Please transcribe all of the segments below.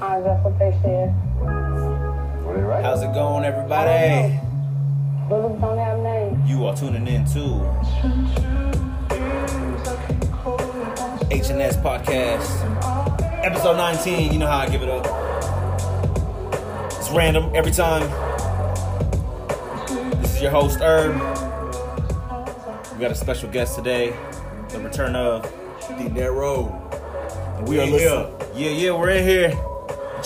yeah. That's what they said. How's it going, everybody? Bullets don't have names. You are tuning in to HNS Podcast, episode 19. You know how I give it up. It's random every time. This is your host, Herb. We got a special guest today, the return of Dinero. And we are Yeah. listening. Yeah, yeah, we're in here.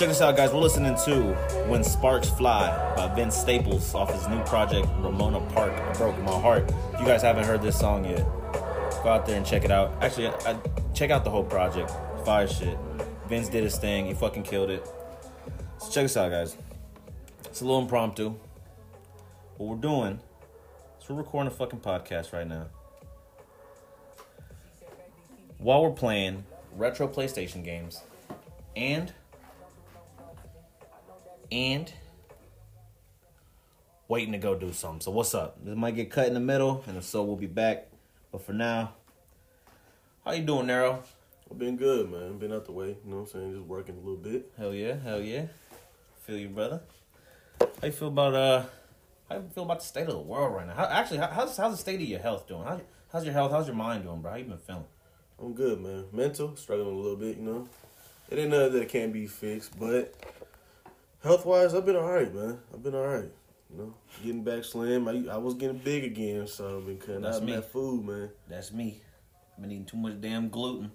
Check this out, guys. We're listening to When Sparks Fly by Vince Staples off his new project, Ramona Park. It broke my heart. If you guys haven't heard this song yet, go out there and check it out. Actually, I, I- check out the whole project. Fire shit. Vince did his thing. He fucking killed it. So check this out, guys. It's a little impromptu. What we're doing is we're recording a fucking podcast right now. While we're playing retro PlayStation games and and waiting to go do something. So what's up? This might get cut in the middle, and if so, we'll be back. But for now, how you doing, Nero? I've been good, man. Been out the way, you know what I'm saying? Just working a little bit. Hell yeah, hell yeah. Feel you, brother. How you feel about uh? How you feel about the state of the world right now? How, actually, how, how's how's the state of your health doing? How, how's your health? How's your mind doing, bro? How you been feeling? I'm good, man. Mental, struggling a little bit, you know. It ain't nothing that it can't be fixed, but health wise, I've been alright, man. I've been alright. You know, getting back slim. I, I was getting big again, so I've been cutting That's out me. that food, man. That's me. I've been eating too much damn gluten.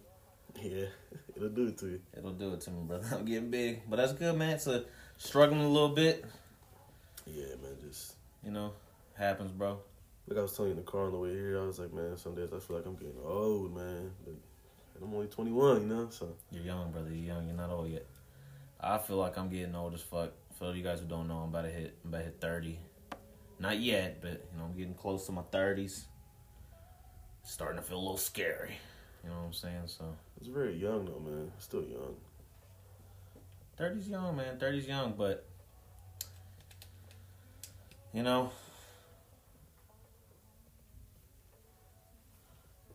Yeah, it'll do it to you. It'll do it to me, brother. I'm getting big, but that's good, man. It's a struggling a little bit. Yeah, man. Just You know, happens, bro. like I was telling you in the car on the way here, I was like, man, some days I feel like I'm getting old, man. But and I'm only 21, you know, so You're young, brother. You're young. You're not old yet. I feel like I'm getting old as fuck. For you guys who don't know, I'm about to hit. I'm about to hit 30. Not yet, but you know, I'm getting close to my 30s. Starting to feel a little scary. You know what I'm saying? So it's very young though, man. Still young. 30's young, man. 30's young, but you know,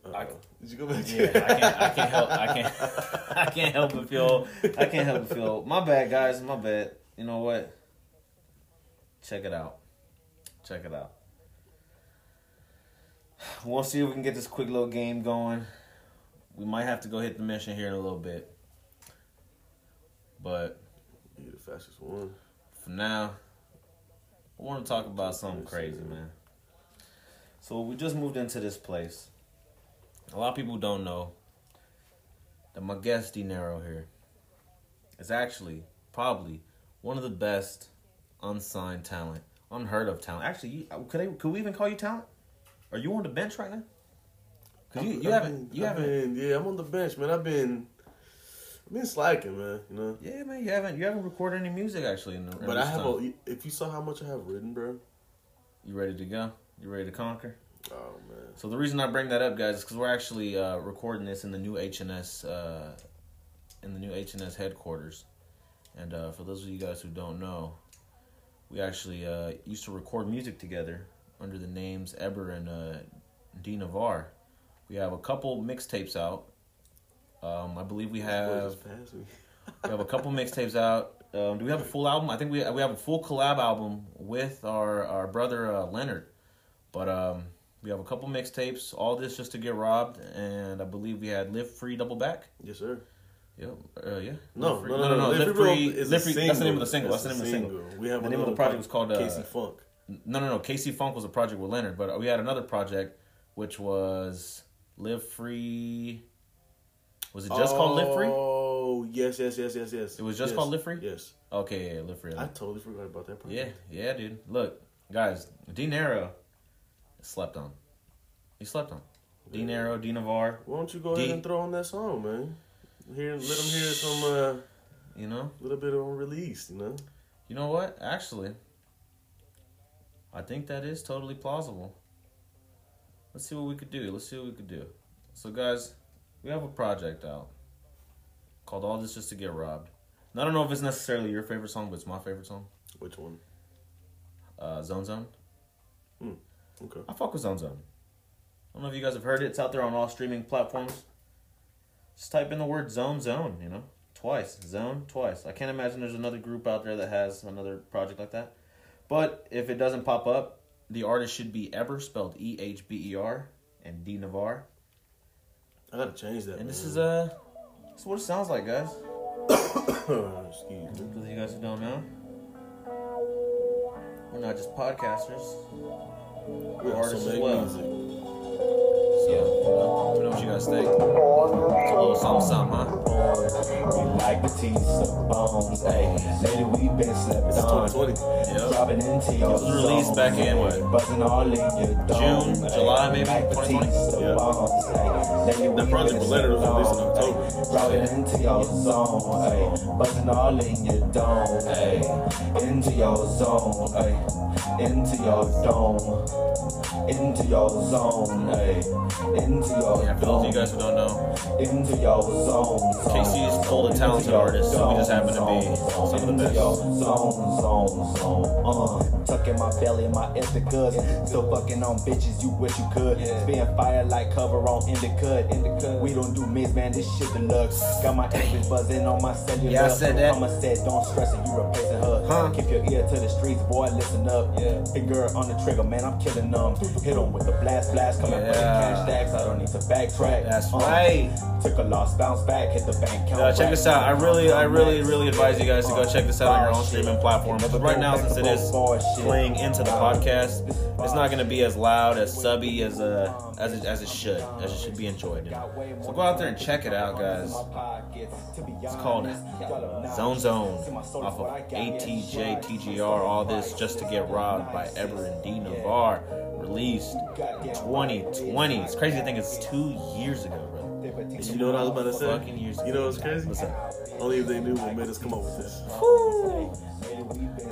I- Did you go back? Yeah, I can't. I can't help. I can't. I can't help but feel. I can't help but feel. My bad, guys. My bad. You know what? Check it out. Check it out. We'll see if we can get this quick little game going. We might have to go hit the mission here in a little bit, but You the fastest one. for now, I want to talk about something crazy, man. So we just moved into this place. A lot of people don't know that my guest Dinero here is actually probably one of the best unsigned talent, unheard of talent. Actually, you, uh, could I, could we even call you talent? Are you on the bench right now? Cause you, you I've haven't been- you I've haven't been- yeah, I'm on the bench, man. I've been, I've been slacking, man. You know, yeah man you haven't you haven't recorded any music actually in the, in but I have. time. A, if you saw how much I have written, bro. you ready to go? You ready to conquer? Oh man. So the reason I bring that up, guys, is because we're actually uh, recording this in the new HNS, uh, in the new HNS headquarters. And uh, for those of you guys who don't know, we actually uh, used to record music together under the names Ehber and uh, D Navar. We have a couple mixtapes out. Um, I believe we have just passed me. we have a couple mixtapes out. Um, do we have a full album? I think we we have a full collab album with our our brother uh, Leonard. But um, we have a couple mixtapes. All this just to get robbed, and I believe we had "Live Free" double back. Yes, sir. Yep. Uh, yeah. No, Free- no, no, no. Live Free. is Live Free. That's the name of the single. That's the name of the single. We have The name of the project was called uh, Casey Funk. No, no, no. Casey Funk was a project with Leonard, but we had another project which was "Live Free." Was it just called "Live Free"? Oh, yes, yes, yes, yes, yes. It was just called Live Free? Yes. Okay, yeah, "Live Free." I totally forgot about that part. Yeah, yeah, dude. Look, guys, D Nero slept on. He slept on. D Nero, D Navar, Why don't you go D- ahead and throw on that song, man? Here, let them hear some uh, you know? A little bit of release, you know. You know what? Actually, I think that is totally plausible. Let's see what we could do. Let's see what we could do. So, guys, we have a project out called All This Just to Get Robbed. And I don't know if it's necessarily your favorite song, but it's my favorite song. Which one? Uh, Zone Zone. Okay. I fuck with Zone Zone. I don't know if you guys have heard it. It's out there on all streaming platforms. Just type in the word Zone Zone, you know. twice. Zone twice. I can't imagine there's another group out there that has another project like that. But if it doesn't pop up, the artist should be Ehber, spelled E H B E R, and D Navar. I gotta change that. And this is uh, this is what it sounds like, guys. Excuse me. For you guys who don't know, we're not just podcasters. We Artists also as make well. music. So, you know, we know what you guys think. It's a little something, something, huh? We like the teeth of bones, ayy. Lately we been slept It's on. 2020. Yep. Dropping into your It was released back in, what, Buzzing all in your dome, June, ayy. July, maybe, Like the 2020? Yeah. bones, ayy. Lately That we project been with was slept released in October. ayy. Dropping into your zone, ayy. Buzzing all in your dome, ayy. Into your zone, ayy. Into your dome. Into your zone, ayy. Into your Yeah, for those of you guys who don't know, into your zone. Casey is full of talented artists, so we just happen to be some of the Into best. zone, zone, zone. Uh, tucking my belly in my esticas. Still fucking on bitches, you wish you could. Spin fire like cover on Indica. Indica. We don't do mids, man. This shit deluxe. Got my exes buzzing on my cellular. Yeah, I said that. Mama said, don't stress it, you replacing her. Huh. Keep your ear to the streets, boy. Listen up. Yeah. Finger on the trigger, man. I'm killing them. Hit them with the blast, blast. Coming Yeah. cash stacks. I don't need to backtrack. That's Uh, right. Took a loss, bounce back, hit the bank count. Uh, check this out. I really, I really, really advise you guys to go check this out on your own streaming platform. But right now, since it is playing into the podcast, it's not going to be as loud, as subby as uh, as it, as it should, as it should be enjoyed. So go out there and check it out, guys. It's called Zone Zone off of ATJ TGR. All this just to get robbed by Ehber and D Navar. Released 2020. It's crazy to think it's two years ago, bro. You know what I was about to say? Fucking years You know what's crazy? What's that? Only if they knew what made us come up with this.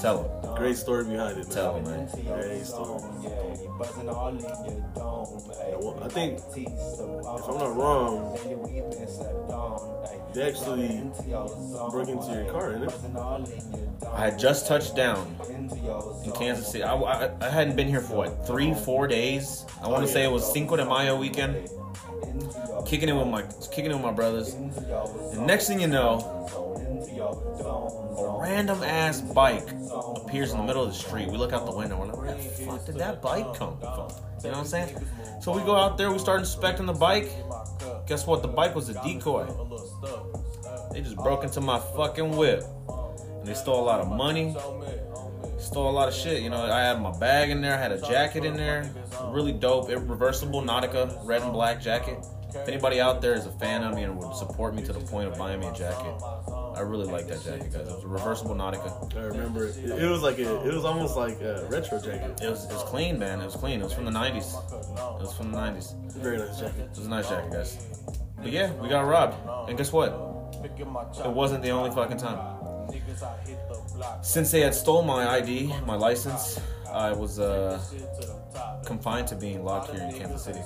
Tell them. Great story behind it, man. Tell him, man. Great story. I I think, if I'm not wrong, they actually broke into your car, innit? I had just touched down in Kansas City. I, I, I hadn't been here for what three, four days. I want to oh, say it was Cinco de Mayo weekend. Kicking it with my kicking it with my brothers. And next thing you know, a random ass bike appears in the middle of the street. We look out the window. We're like, where the fuck did that bike come from? You know what I'm saying? So we go out there. We start inspecting the bike. Guess what? The bike was a decoy. They just broke into my fucking whip. And they stole a lot of money. Stole a lot of shit. You know, I had my bag in there. I had a jacket in there. Really dope. It, reversible Nautica red and black jacket. If anybody out there is a fan of me and would support me to the point of buying me a jacket, I really like that jacket, guys. It was a reversible Nautica. I remember it. It, was like a, it was almost like a retro jacket. It was, it was clean, man. It was clean. It was from the 90s. It was from the 90s. Very nice jacket. It was a nice jacket, guys. But yeah, we got robbed. And guess what? It wasn't the only fucking time. Since they had stole my ID, my license, I was uh, confined to being locked here in Kansas City.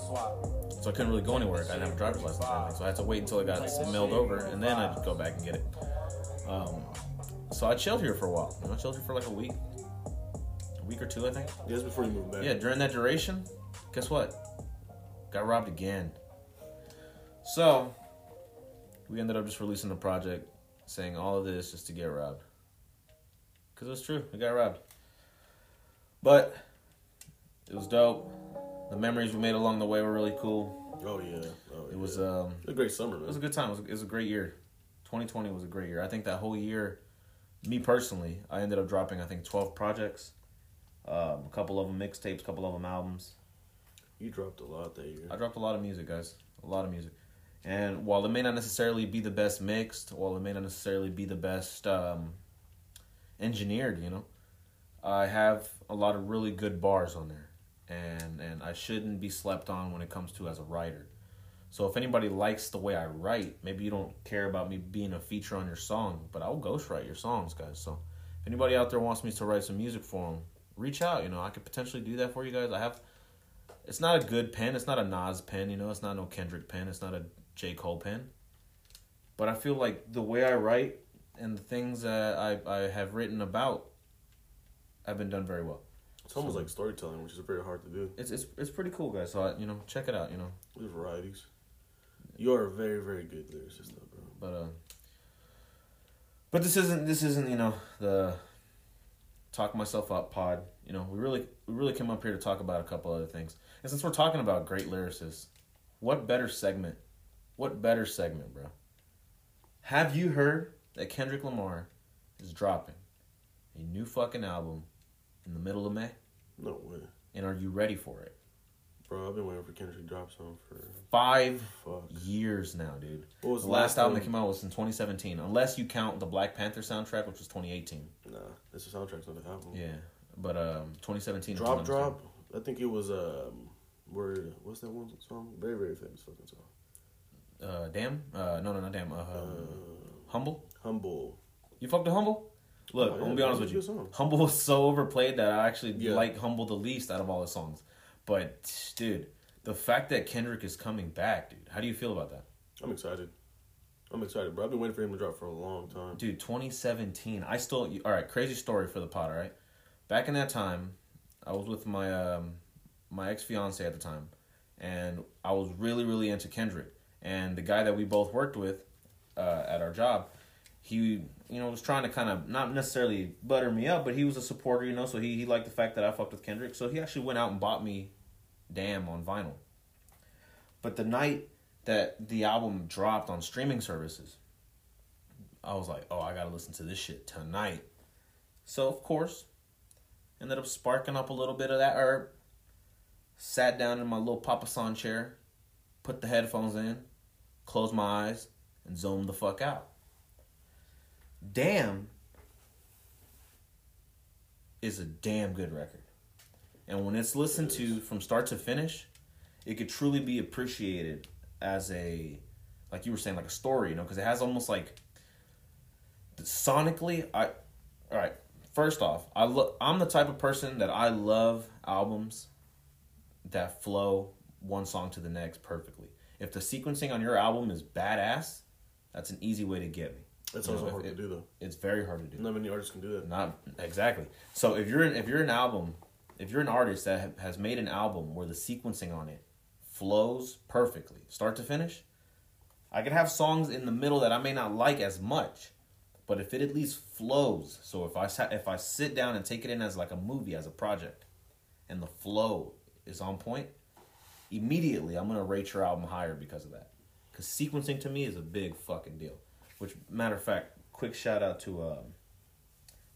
So I couldn't really go anywhere. I didn't have a driver's license or anything. So I had to wait until it got mailed over, and then I'd go back and get it. Um, so I chilled here for a while. I chilled here for like a week, a week or two, I think. Just before you moved back. Yeah, during that duration, guess what? Got robbed again. So, we ended up just releasing the project saying all of this just to get robbed. Because it was true, we got robbed. But, it was dope. The memories we made along the way were really cool. Oh yeah. Oh, It was, um, It was a great summer, it was a good time. It was, it was a great year. 2020 was a great year. I think that whole year, me personally, I ended up dropping, I think, 12 projects. Um, a couple of them mixtapes, a couple of them albums. You dropped a lot that year. I dropped a lot of music, guys. A lot of music. And while it may not necessarily be the best mixed, while it may not necessarily be the best um, engineered, you know, I have a lot of really good bars on there. And and I shouldn't be slept on when it comes to as a writer. So if anybody likes the way I write, maybe you don't care about me being a feature on your song, but I'll ghostwrite your songs, guys. So if anybody out there wants me to write some music for them, reach out. You know, I could potentially do that for you guys. I have it's not a good pen. It's not a Nas pen, you know. It's not no Kendrick pen. It's not a J Cole pen. But I feel like the way I write and the things that I I have written about have been done very well. It's almost like storytelling, which is very hard to do. It's it's it's pretty cool, guys. So I, you know, check it out. You know, There's varieties. You are a very, very good lyricist, though, bro. but uh, But this isn't this isn't you know the talk myself up pod. You know we really we really came up here to talk about a couple other things. And since we're talking about great lyricists, what better segment? What better segment, bro? Have you heard that Kendrick Lamar is dropping a new fucking album in the middle of May? No way, And are you ready for it? bro. I've been waiting for Kendrick to drop something for Five fuck. years now, dude. What was the the last last album that came out was in 2017, unless you count the Black Panther soundtrack, which was 2018. Nah, it's the soundtrack's on the album. Yeah, but um, 2017. Drop, drop. I think it was um, where what's that one song? Very, very famous fucking song. Uh, damn. Uh, no, no, not damn. Uh, humble. Humble. You fucked with humble. Look, Oh, I'm gonna be honest with you. Humble was so overplayed that I actually Yeah. like humble the least out of all the songs. But dude, the fact that Kendrick is coming back, dude, how do you feel about that? I'm excited. I'm excited, bro. I've been waiting for him to drop for a long time. Dude, 2017. I still all right. Crazy story for the pot. All right, back in that time, I was with my um, my ex fiance at the time, and I was really really into Kendrick. And the guy that we both worked with uh, at our job, he you know was trying to kind of not necessarily butter me up, but he was a supporter, you know. So he he liked the fact that I fucked with Kendrick. So he actually went out and bought me Damn on vinyl. But the night that the album dropped on streaming services, I was like, oh, I gotta listen to this shit tonight. So of course, ended up sparking up a little bit of that herb. Sat down in my little papasan chair, put the headphones in, closed my eyes, and zoned the fuck out. Damn is a damn good record. And when it's listened to from start to finish, it could truly be appreciated as a like you were saying like a story, you know, because it has almost like sonically I all right, first off, I look I'm the type of person that I love albums that flow one song to the next perfectly. If the sequencing on your album is badass, that's an easy way to get me. That's know, also if hard it- to do though. It's very hard to do. Not many artists can do that. Not exactly. So if you're an, if you're an album, if you're an artist that ha- has made an album where the sequencing on it flows perfectly, start to finish, I could have songs in the middle that I may not like as much, but if it at least flows. So if I sa- if I sit down and take it in as like a movie as a project, and the flow is on point, immediately I'm gonna rate your album higher because of that. Because sequencing to me is a big fucking deal. Which matter of fact, quick shout out to um,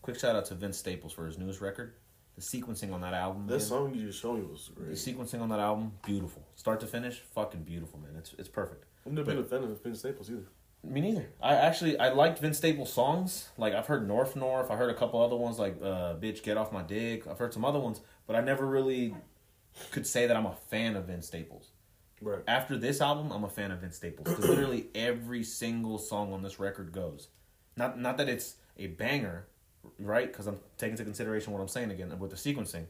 quick shout out to Vince Staples for his newest record. The sequencing on that album, That man, song you just showed me was great. the sequencing on that album, beautiful, start to finish, fucking beautiful, man. It's it's perfect. I've never been a fan of Vince Staples either. Me neither. I actually I liked Vince Staples songs. Like I've heard Norf Norf. I heard a couple other ones like uh, "Bitch Get Off My Dick." I've heard some other ones, but I never really could say that I'm a fan of Vince Staples. Right. After this album, I'm a fan of Vince Staples because literally every single song on this record goes. Not not that it's a banger, right? Because I'm taking into consideration what I'm saying again with the sequencing.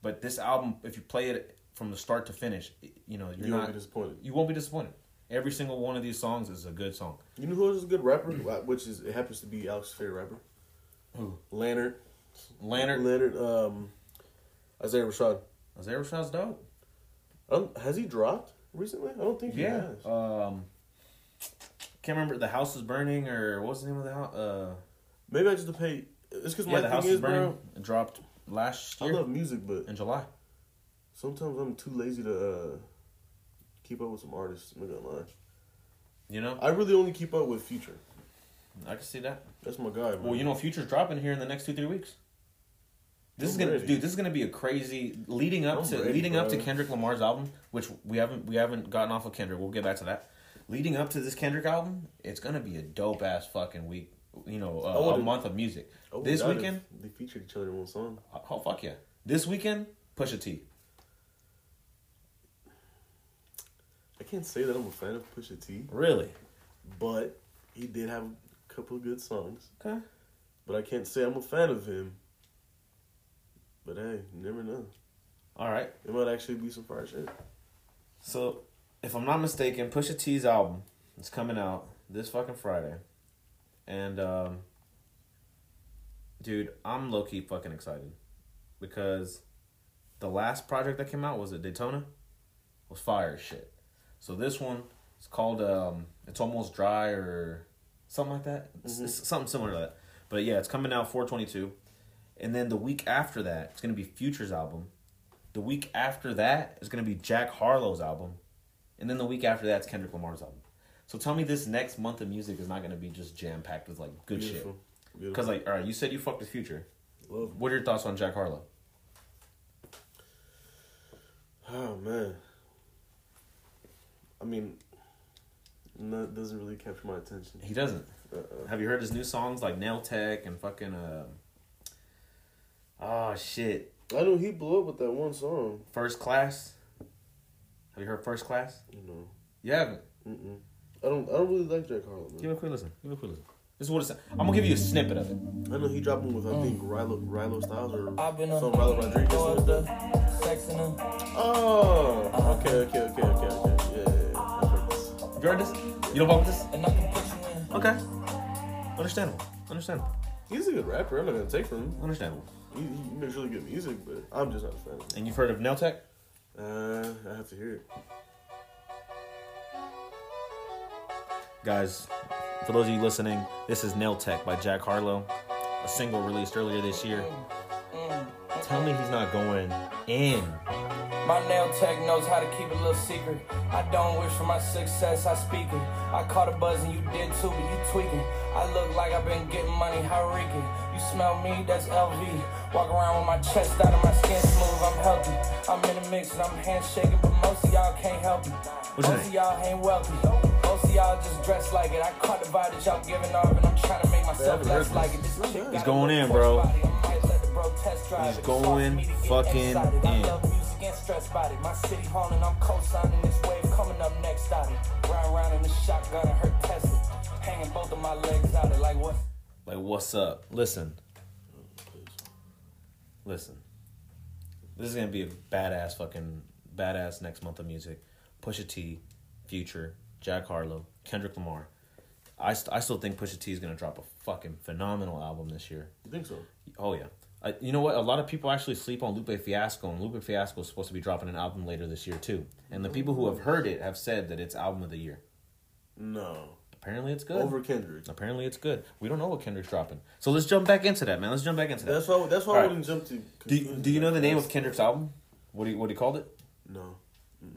But this album, if you play it from the start to finish, you know you're You not won't be disappointed. you won't be disappointed. Every single one of these songs is a good song. You know who else a good rapper? Which is it happens to be Alex's favorite rapper. Who? Leonard. Leonard Leonard. Um, Isaiah Rashad. Isaiah Rashad's dope. Don't, has he dropped recently? I don't think he Yeah. has. Um, can't remember the house is burning or what's the name of the house? Uh, Maybe I just pay. It's because yeah, my the thing house is, is burning. bro. It dropped last year. I love music, but in July. sometimes I'm too lazy to uh, keep up with some artists. I'm not gonna lie. You know, I really only keep up with Future. I can see that. That's my guy, man. Well, you know, Future's dropping here in the next two three weeks. This is I'm gonna, ready. dude. This is gonna be a crazy leading up I'm to ready, leading up to. Kendrick Lamar's album, which we haven't we haven't gotten off of Kendrick. We'll get back to that. Leading up to this Kendrick album, it's gonna be a dope ass fucking week. You know, uh, a would've- month of music. Would've this weekend, they featured each other in one song. oh fuck yeah! This weekend, Pusha T. I can't say that I'm a fan of Pusha T, Really? but he did have a couple of good songs. Okay. But I can't say I'm a fan of him. But hey, never know. All right. It might actually be some fire shit. So, if I'm not mistaken, Pusha T's album is coming out this fucking Friday, and um, dude, I'm low key fucking excited because the last project that came out was it Daytona, was fire shit. So this one is called um, it's almost dry or something like that. It's, it's something similar to that. But yeah, it's coming out 422, and then the week after that, it's gonna be Future's album. The week after that is gonna be Jack Harlow's album, and then the week after that, it's Kendrick Lamar's album. So tell me, this next month of music is not gonna be just jam packed with like good Beautiful. shit. Because like, all right, you said you fucked with Future. Love. What are your thoughts on Jack Harlow? Oh man. I mean, that doesn't really capture my attention. He doesn't. Uh-uh. Have you heard his new songs like Nail Tech and fucking uh? Oh shit! I know he blew up with that one song. First Class. Have you heard First Class? No. You haven't. Mm-mm. I don't. I don't really like Jack Harlow. Give Man. it a quick listen. Give it a quick listen. This is what it's. I'm gonna give you a snippet of it. I know he dropped one with I think Rilo, Rilo Styles or I've been some Rilo Rodriguez. throw or up the something. sex in a Oh. Okay. Okay. Okay. Okay. Okay. Yeah. yeah, yeah. This. You heard this? You don't fuck with this? and I can put you. Okay. Understandable. Understandable. He's a good rapper. I'm not gonna take from him. Understandable. He, he makes really good music, but I'm just not a fan. And you've heard of Nail Tech? Uh, I have to hear it. Guys, for those of you listening, this is Nail Tech by Jack Harlow, a single released earlier this year. Tell me he's not going in. My nail tech knows how to keep a little secret. I don't wish for my success, I speak it. I caught a buzz and you did too, but you tweaking. I look like I've been getting money, how reeking. You smell me, that's LV. Walk around with my chest out and my skin smooth, I'm healthy. I'm in the mix and I'm handshaking, but most of y'all can't help me. What's most of y'all ain't wealthy. Most of y'all just dress like it. I caught the vibe that y'all giving off and I'm trying to make myself less like it. This. He's going in, bro. body. I might let the bro test drive He's going Soft for me to get fucking. In. Love music and stress about it. My city haunting, I'm co-signing this wave coming up next out it. Ride around in the shotgun and her Tesla. Hanging both of my legs out it like what? Like, what's up? Listen. Listen. This is gonna be a badass fucking badass next month of music. Pusha T, Future, Jack Harlow, Kendrick Lamar. I, st- I still think Pusha T is gonna drop a fucking phenomenal album this year. You think so? Oh yeah. I, you know what? A lot of people actually sleep on Lupe Fiasco, and Lupe Fiasco is supposed to be dropping an album later this year too. And the people who have heard it have said that it's album of the year. No. Apparently, it's good. Over Kendrick. Apparently, it's good. We don't know what Kendrick's dropping, so let's jump back into that, man. Let's jump back into that. That's why. That's why I Alright. wouldn't jump to. Do conclusions Do you know the name of. Kendrick's album? What do you, what he called it? No.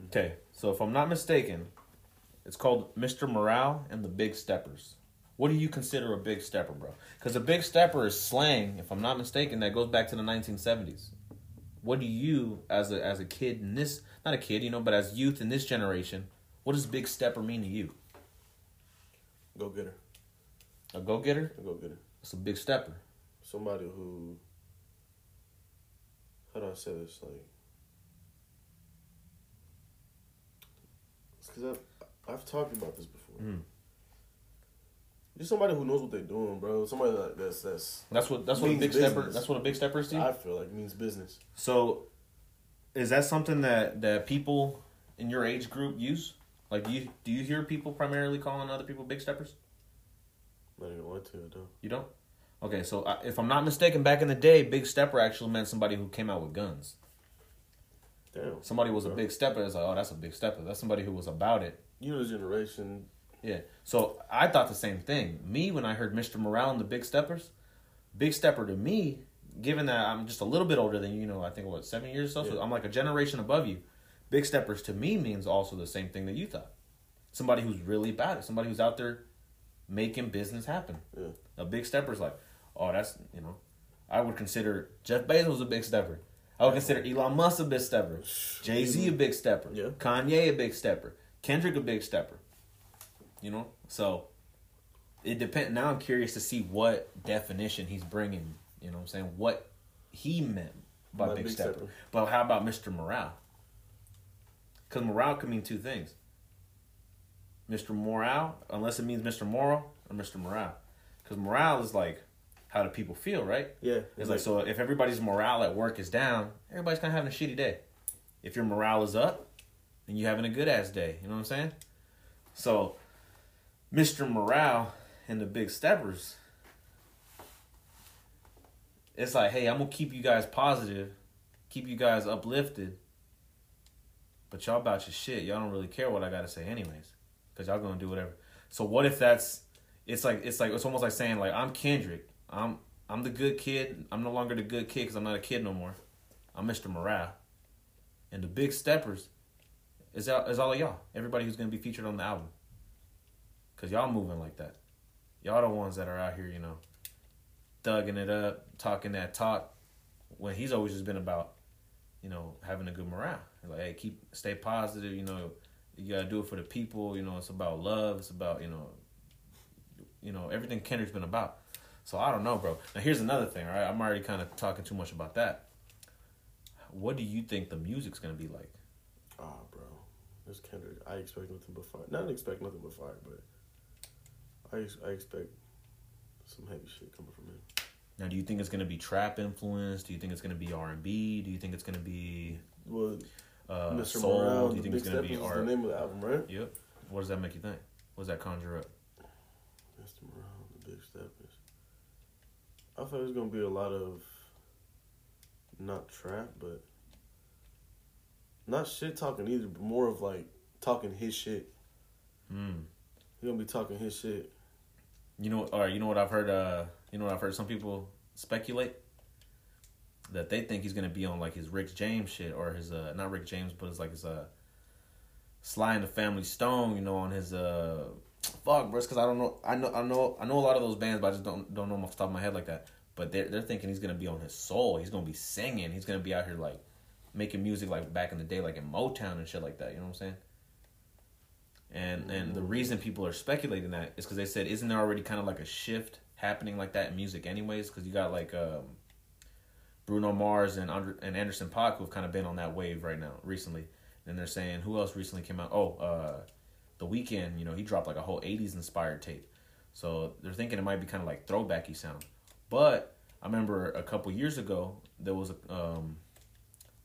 Okay, so if I'm not mistaken, it's called Mr. Morale and the Big Steppers. What do you consider a big stepper, bro? Because a big stepper is slang, if I'm not mistaken, that goes back to the 1970s. What do you, as a as a kid in this, not a kid, you know, but as youth in this generation, what does big stepper mean to you? Go get her. A go getter? A go get her. It's a big stepper. Somebody who. How do I say this? Like. Because I've, I've talked about this before. Mm. Just somebody who knows what they're doing, bro. Somebody like that's that's. That's what that's what a Means big stepper. That's what a big stepper is to you. I feel like means business. So, is that something that that people in your age group use? Like, do you do you hear people primarily calling other people big steppers? I don't want to. I don't. You don't. Okay, so I, if I'm not mistaken, back in the day, big stepper actually meant somebody who came out with guns. Damn. Somebody was a big stepper. It's like, oh, that's a big stepper. That's somebody who was about it. You know, the generation. Yeah. So I thought the same thing. Me, when I heard Mr. Morale and the Big Steppers, Big Stepper to me, given that I'm just a little bit older than you, you know, I think what seven years or so, so I'm like a generation above you. Big Steppers to me means also the same thing that you thought. Somebody who's really bad. Somebody who's out there making business happen. Yeah. A Big Stepper's like, oh, that's you know, I would consider Jeff Bezos a big stepper. I would consider Elon Musk a big stepper. Jay Z a big stepper. Yeah. Kanye a big stepper. Kendrick a big stepper. You know, so it depends. Now I'm curious to see what definition he's bringing. You know, what I'm saying what he meant by, By big, big stepper. stepper. But how about Mr. Morale? Because morale can mean two things. Mr. Morale, unless it means Mr. Moral or Mr. Morale. Because morale is like how do people feel, right? Yeah. It's like so if everybody's morale at work is down, everybody's kind of having a shitty day. If your morale is up, then you're having a good ass day. You know what I'm saying? So, Mr. Morale and the Big Steppers, it's like, hey, I'm gonna keep you guys positive, keep you guys uplifted, but y'all about your shit. Y'all don't really care what I gotta say, anyways, because y'all gonna do whatever. So what if that's it's like it's like it's almost like saying like I'm Kendrick. I'm I'm the good kid. I'm no longer the good kid because I'm not a kid no more. I'm Mr. Morale. And the big steppers is all, is all of y'all. Everybody who's gonna be featured on the album. Cause y'all moving like that. Y'all the ones that are out here, you know, thugging it up, talking that talk. When he's always just been about, you know, having a good morale. Like, hey, keep stay positive. You know, you gotta do it for the people. You know, it's about love. It's about you know, you know everything Kendrick's been about. So I don't know, bro. Now here's another thing. All right, I'm already kind of talking too much about that. What do you think the music's gonna be like? Ah, bro, it's Kendrick. I expect nothing but fire. Not expect nothing but fire, but I I expect some heavy shit coming from him. Now, do you think it's gonna be trap influenced? Do you think it's gonna be R and B? Do you think it's gonna be Well, uh, Mr. soul? Morale, do you the think Big it's gonna be R? the name of the album, right? Yep. What does that make you think? What does that conjure up? Mr. Morale, the Big Steppers. I thought it was gonna be a lot of not trap, but not shit talking either, but more of like talking his shit. Hmm. He gonna be talking his shit. You know, or you know what I've heard. Uh, you know what I've heard. Some people speculate that they think he's gonna be on like his Rick James shit or his uh, not Rick James, but it's like his uh, Sly and the Family Stone. You know, on his uh, fuck, bro. Because I don't know. I know. I know. I know a lot of those bands, but I just don't don't know them off the top of my head like that. But they're they're thinking he's gonna be on his soul. He's gonna be singing. He's gonna be out here like making music like back in the day, like in Motown and shit like that. You know what I'm saying? And and the reason people are speculating that is because they said, isn't there already kind of like a shift happening like that in music, anyways? Because you got like um, Bruno Mars and Andre, and Anderson Paak who've kind of been on that wave right now recently. And they're saying who else recently came out? Oh, uh, The Weeknd. You know, he dropped like a whole '80s inspired tape. So they're thinking it might be kind of like throwbacky sound. But I remember a couple years ago there was um,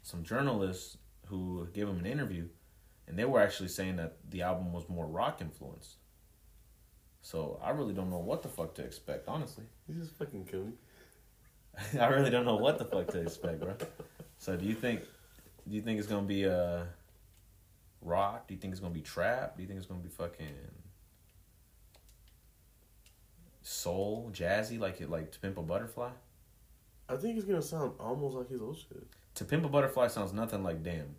some journalists who gave him an interview, and they were actually saying that the album was more rock influenced. So I really don't know what the fuck to expect, honestly. He just fucking killed me. I really don't know what the fuck to expect, bro. So do you think do you think it's gonna be uh rock? Do you think it's gonna be trap? Do you think it's gonna be fucking soul, jazzy, like it like To Pimp a Butterfly? I think it's gonna sound almost like his old shit. To Pimp a Butterfly sounds nothing like Damn.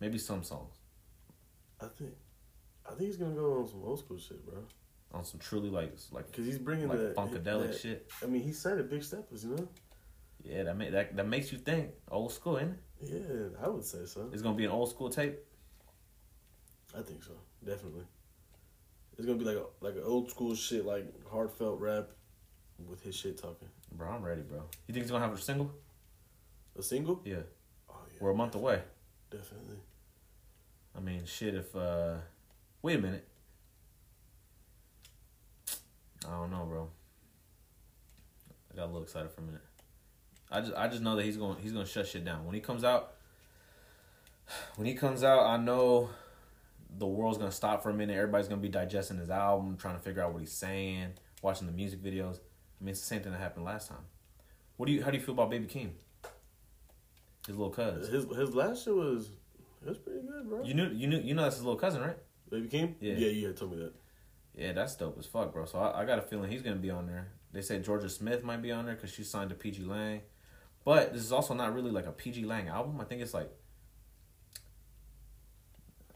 Maybe some songs. I think, I think he's gonna go on some old school shit, bro. On some truly like like Cause he's bringing like that funkadelic that- shit. I mean, he said it, big steppers, you know. Yeah, that make that that makes you think old school, ain't it? Yeah, I would say so. It's gonna be an old school tape. I think so, definitely. It's gonna be like a like an old school shit, like heartfelt rap, with his shit talking. Bro, I'm ready, bro. You think he's gonna have a single? A single? Yeah. Oh yeah, We're a month away. definitely. I mean, shit. If uh, wait a minute. I don't know, bro. I got a little excited for a minute. I just, I just know that he's going, he's going to shut shit down when he comes out. When he comes out, I know the world's gonna stop for a minute. Everybody's gonna be digesting his album, trying to figure out what he's saying, watching the music videos. I mean, it's the same thing that happened last time. What do you, how do you feel about Baby Keem? His little cuz. His his last shit was was pretty good, bro. You knew, you knew, you know that's his little cousin, right? Baby Keem? Yeah. yeah, you had told me that. Yeah, that's dope as fuck, bro. So I, I got a feeling he's gonna be on there. They say Jorja Smith might be on there because she signed to PG Lang, but this is also not really like a PG Lang album. I think it's like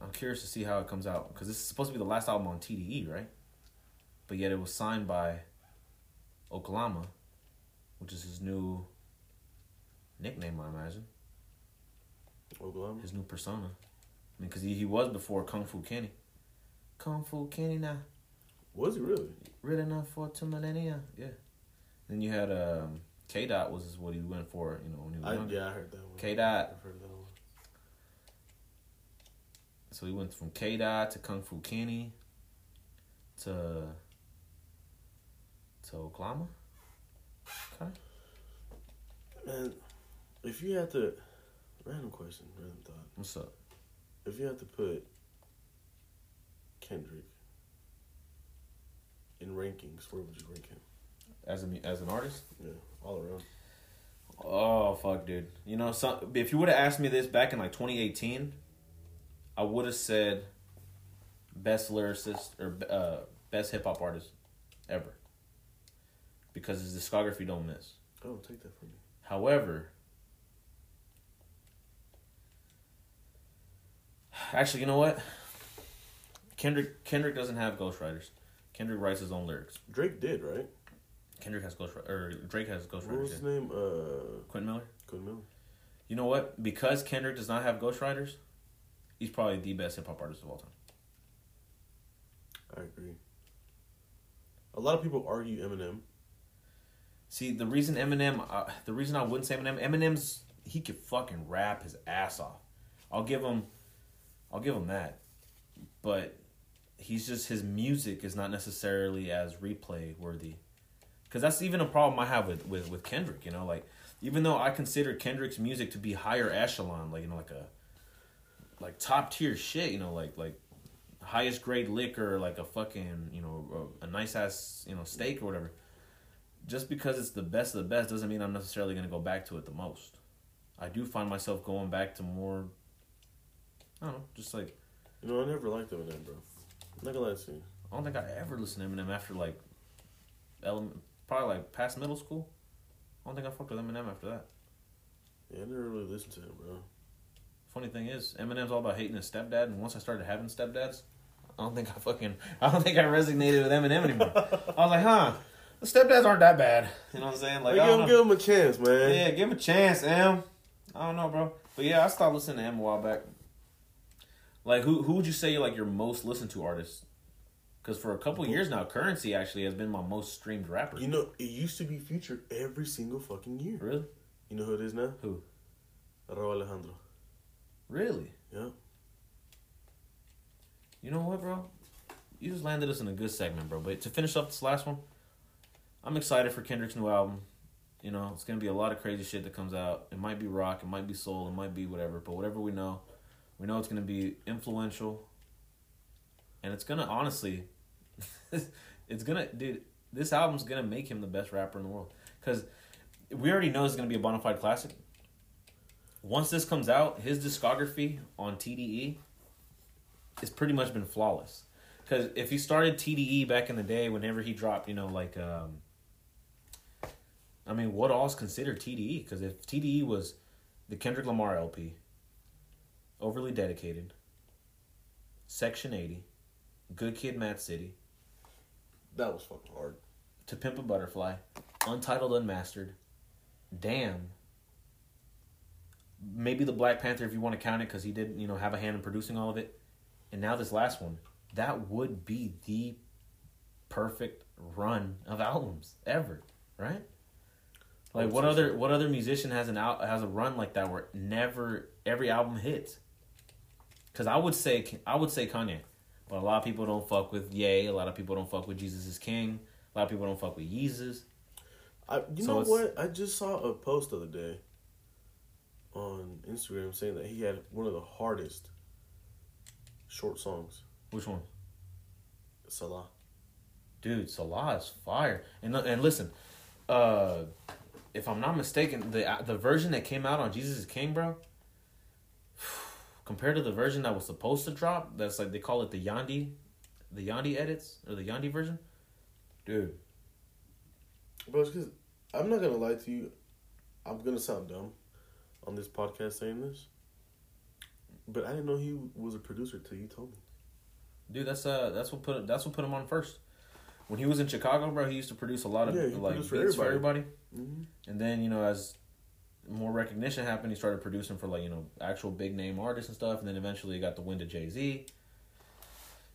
I'm curious to see how it comes out because this is supposed to be the last album on TDE, right? But yet it was signed by Oklama, which is his new nickname, I imagine, Oklama. his new persona. I mean, because he, he was before Kung Fu Kenny. Kung Fu Kenny now. Was he really? Real enough for two millennia. Yeah. Then you had um K Dot was what he went for, you know, when he was I, younger. yeah, I heard that one. K Dot. I've heard that one. So he went from K Dot to Kung Fu Kenny to to Oklama. Okay. Man, if you had to, random question, random thought. What's up? If you had to put Kendrick in rankings, where would you rank him? As a as an artist? Yeah, all around. Oh fuck, dude. You know, some, if you would have asked me this back in like 2018, I would have said best lyricist or uh, best hip hop artist. ever. Because his discography don't miss. Don't take that from you. However, actually, you know what? Kendrick Kendrick doesn't have ghostwriters. Kendrick writes his own lyrics. Drake did, right? Kendrick has ghostwriters, or Drake has What was his name? Uh, Quentin Miller. Quentin Miller. You know what? Because Kendrick does not have ghostwriters, he's probably the best hip hop artist of all time. I agree. A lot of people argue Eminem. See, the reason Eminem, uh, the reason I wouldn't say Eminem, Eminem's he could fucking rap his ass off. I'll give him, I'll give him that, but he's just his music is not necessarily as replay worthy, because that's even a problem I have with with with Kendrick. You know, like even though I consider Kendrick's music to be higher echelon, like you know, like a like top tier shit. You know, like like highest grade liquor, like a fucking you know a, a nice ass you know steak or whatever just because it's the best of the best doesn't mean I'm necessarily going to go back to it the most. I do find myself going back to more. I don't know, just like You know, I never liked Eminem, bro. I'm not gonna lie to you. I don't think I ever listened to Eminem after like, element, probably like past middle school. I don't think I fucked with Eminem after that. Yeah, I never really listened to him, bro. Funny thing is, Eminem's all about hating his stepdad, and once I started having stepdads, I don't think I fucking, I don't think I resonated with Eminem anymore. I was like, huh, the stepdads aren't that bad. You know what I'm saying? Like, Like, I give, don't him, give him a chance, man. Yeah, give him a chance, Em. I don't know, bro. But yeah, I stopped listening to him a while back. Like, who who would you say like your most listened to artist? Because for a couple years now, Curren$y actually has been my most streamed rapper. You know, it used to be Future every single fucking year. really? You know who it is now? Who? Rauw Alejandro. Really? Yeah. You know what, bro? You just landed us in a good segment, bro. But to finish up this last one, I'm excited for Kendrick's new album. You know, it's gonna be a lot of crazy shit that comes out. It might be rock, it might be soul, it might be whatever. But whatever we know, we know it's gonna be influential, and it's gonna honestly, it's gonna, dude. This album's gonna make him the best rapper in the world because we already know it's gonna be a bona fide classic. Once this comes out, his discography on TDE it's pretty much been flawless. Because if he started TDE back in the day, whenever he dropped, you know, like, um, I mean, what all is considered TDE? Because if TDE was the Kendrick Lamar LP, Overly Dedicated, Section 80, Good Kid, Mad City, That was fucking hard. To Pimp a Butterfly, Untitled Unmastered, Damn, maybe the Black Panther if you want to count it because he did, you know, have a hand in producing all of it, and now this last one, that would be the perfect run of albums ever, right? Like what other what other musician has an out has a run like that where never every album hits? Because I would say I would say Kanye, but a lot of people don't fuck with Ye. A lot of people don't fuck with Jesus is King. A lot of people don't fuck with Yeezus. I, you So know what? I just saw a post the other day on Instagram saying that he had one of the hardest short songs. Which one? Selah. Dude, Selah is fire. And and listen, uh, if I'm not mistaken, the the version that came out on Jesus is King, bro, compared to the version that was supposed to drop, that's like they call it the Yandhi, the Yandhi edits or the Yandhi version, dude. Bro, it's because I'm not gonna lie to you. I'm gonna sound dumb on this podcast saying this, but I didn't know he was a producer till you told me. Dude, that's uh, that's what put that's what put him on first. When he was in Chicago, bro, he used to produce a lot of Yeah, like beats produced for for everybody. Mm-hmm. And then you know, as more recognition happened, he started producing for like you know actual big name artists and stuff. And then eventually, he got the wind of Jay Z.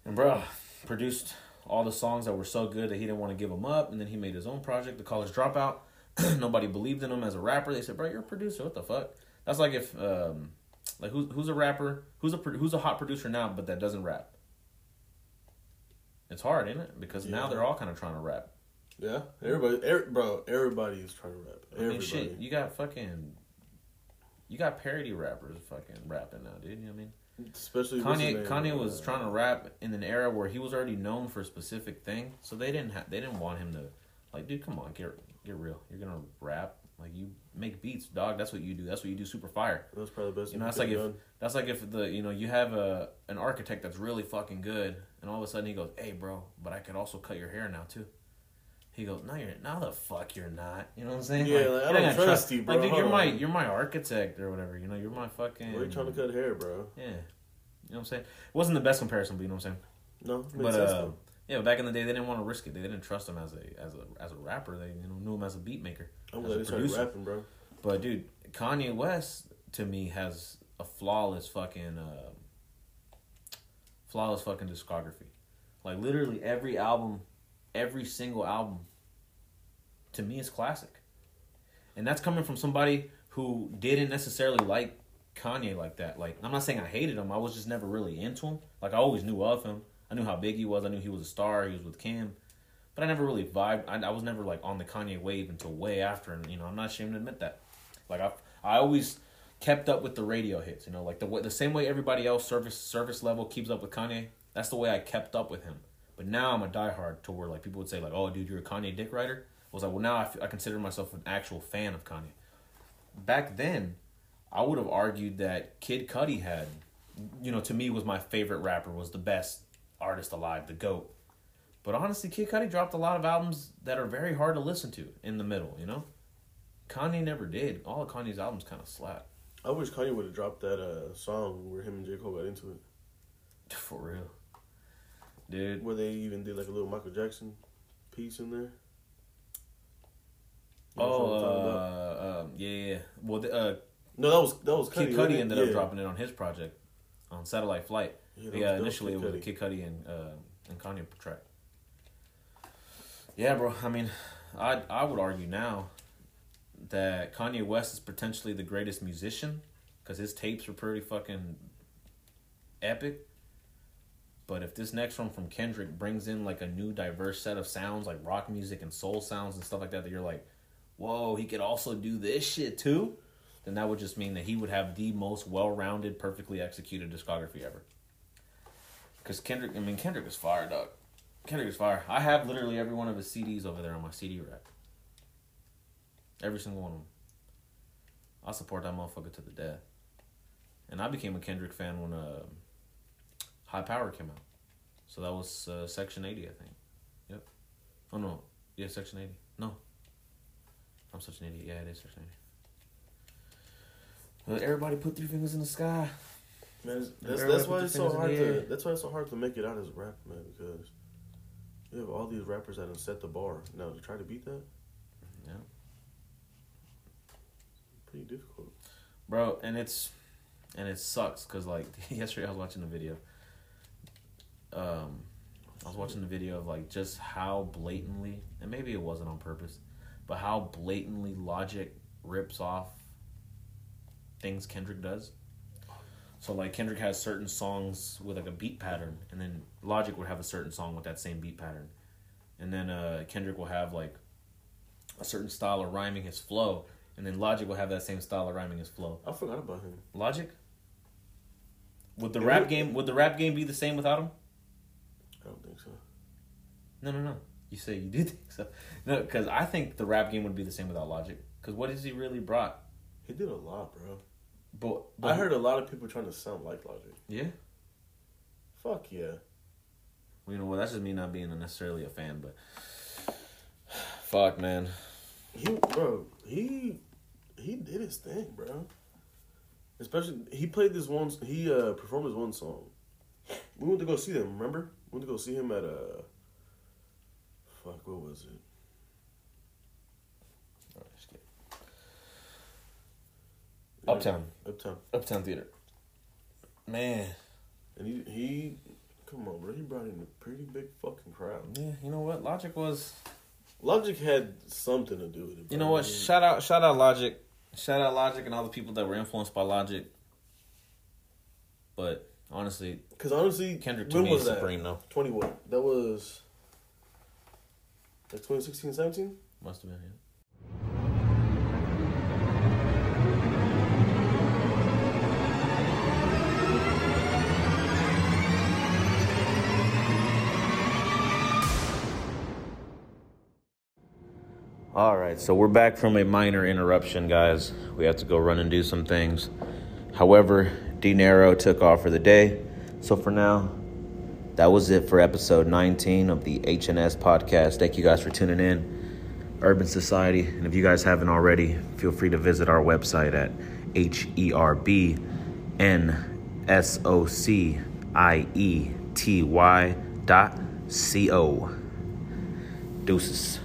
And bro, produced all the songs that were so good that he didn't want to give them up. And then he made his own project, The College Dropout. Nobody believed in him as a rapper. They said, "Bro, you're a producer. What the fuck?" That's like if um, like who's who's a rapper, who's a who's a hot producer now, but that doesn't rap. It's hard, ain't it? Because now they're all kind of trying to rap. Yeah, everybody, er, bro, everybody is trying to rap. I mean, shit, you got fucking, you got parody rappers fucking rapping now, dude. You know what I mean? Especially Kanye, name? Kanye was trying to rap in an era where he was already known for a specific thing, so they didn't have, they didn't want him to, like, dude, come on, get get real. You're gonna rap, like you make beats, dog. That's what you do. That's what you do. Super fire. That was probably the best. You know, that's like if done. that's like if the you know you have a an architect that's really fucking good, and all of a sudden he goes, "Hey, bro, but I could also cut your hair now too." He goes, no, you're no the fuck you're not. You know what I'm saying? Yeah, like, I don't gonna trust you, bro. Like, dude, you're my you're my architect or whatever. You know, you're my fucking. Why are you trying to cut hair, bro? Yeah, you know what I'm saying. It wasn't the best comparison, but you know what I'm saying. No, But sense, uh, yeah, back in the day, they didn't want to risk it. They didn't trust him as a as a as a rapper. They you know knew him as a beat maker. I'm glad he started rapping, bro. But dude, Kanye West to me has a flawless fucking uh, flawless fucking discography. Like literally every album, every single album, to me is classic. And that's coming from somebody who didn't necessarily like Kanye like that. Like I'm not saying I hated him. I was just never really into him. Like I always knew of him. I knew how big he was. I knew he was a star. He was with Kim. But I never really vibed. I, I was never like on the Kanye wave until way after, and you know I'm not ashamed to admit that. Like I, I always kept up with the radio hits. You know, like the the same way everybody else service service level keeps up with Kanye. That's the way I kept up with him. But now I'm a diehard to where like people would say like, "Oh, dude, you're a Kanye dick writer." I was like, well, now I, f- I consider myself an actual fan of Kanye. Back then, I would have argued that Kid Cudi had, you know, to me was my favorite rapper, was the best artist alive, the goat. But honestly, Kid Cudi dropped a lot of albums that are very hard to listen to in the middle, you know? Kanye never did. All of Kanye's albums kind of slap. I wish Kanye would have dropped that uh, song where him and J Cole got into it, For real. Dude. where they even did like a little Michael Jackson piece in there. You know what I'm talking Oh, uh, um, yeah, yeah. Well, the, uh, no, that was that was Kid Cudi. Ended yeah. up dropping it on his project on Satellite Flight. Yeah, Yeah, was- was initially Kid it was a Kid Cudi and uh, and Kanye track. Yeah, bro. I mean, I I would argue now that Kanye West is potentially the greatest musician because his tapes are pretty fucking epic. But if this next one from Kendrick brings in like a new diverse set of sounds, like rock music and soul sounds and stuff like that, that you're like, whoa, he could also do this shit too, then that would just mean that he would have the most well-rounded, perfectly executed discography ever. Because Kendrick, I mean, Kendrick is fire, dog. Kendrick is fire. I have literally every one of his CDs over there on my CD rack. Every single one of them. I support that motherfucker to the death. And I became a Kendrick fan when uh, HiiiPoWeR came out. So that was uh, Section 80, I think. Yep. Oh, no. Yeah, Section 80. No. I'm Section 80. Yeah, it is Section 80. Well, everybody put three fingers in the sky. Man, that's, that's why it's so hard to. That's why it's so hard to make it out as a rapper, man. Because you have all these rappers that have set the bar. Now to try to beat that, Yeah. pretty difficult. bro and it's and it sucks because like yesterday i was watching the video um i was watching the video of like just how blatantly and maybe it wasn't on purpose but how blatantly logic rips off things kendrick does so like kendrick has certain songs with like a beat pattern and then logic would have a certain song with that same beat pattern and then uh kendrick will have like a certain style of rhyming his flow and then logic will have that same style of rhyming his flow I forgot about him. Logic? Would the rap game would the rap game be the same without him? I don't think so. No, no, no. You say you do think so. No, because I think the rap game would be the same without Logic. Because what has he really brought? He did a lot, bro. But, but I heard a lot of people trying to sound like Logic. Yeah. Fuck yeah. Well, you know what? That's just me not being necessarily a fan, but fuck, man. He, bro, he he did his thing, bro. Especially he played this one. He uh performed this one song. We went to go see them. Remember? We went to go see him at uh. Fuck, what was it? Uptown, Uptown, Uptown Theater. Man, and he he, come on, bro. He brought in a pretty big fucking crowd. yeah. You know what? Logic was. Logic had something to do with it. You know what? I mean, Shout out, shout out Logic, shout out Logic, and all the people that were influenced by Logic. But honestly, Cause honestly, Kendrick to me was is that? supreme though. Twenty what? That was. Like 2016, 17? Must have been yeah. All right, so we're back from a minor interruption, guys. We have to go run and do some things. However, Dinero took off for the day. So for now, that was it for episode 19 of the HNS podcast. Thank you guys for tuning in. Urban Society. And if you guys haven't already, feel free to visit our website at H E R B N S O C I E T Y dot C O. Deuces.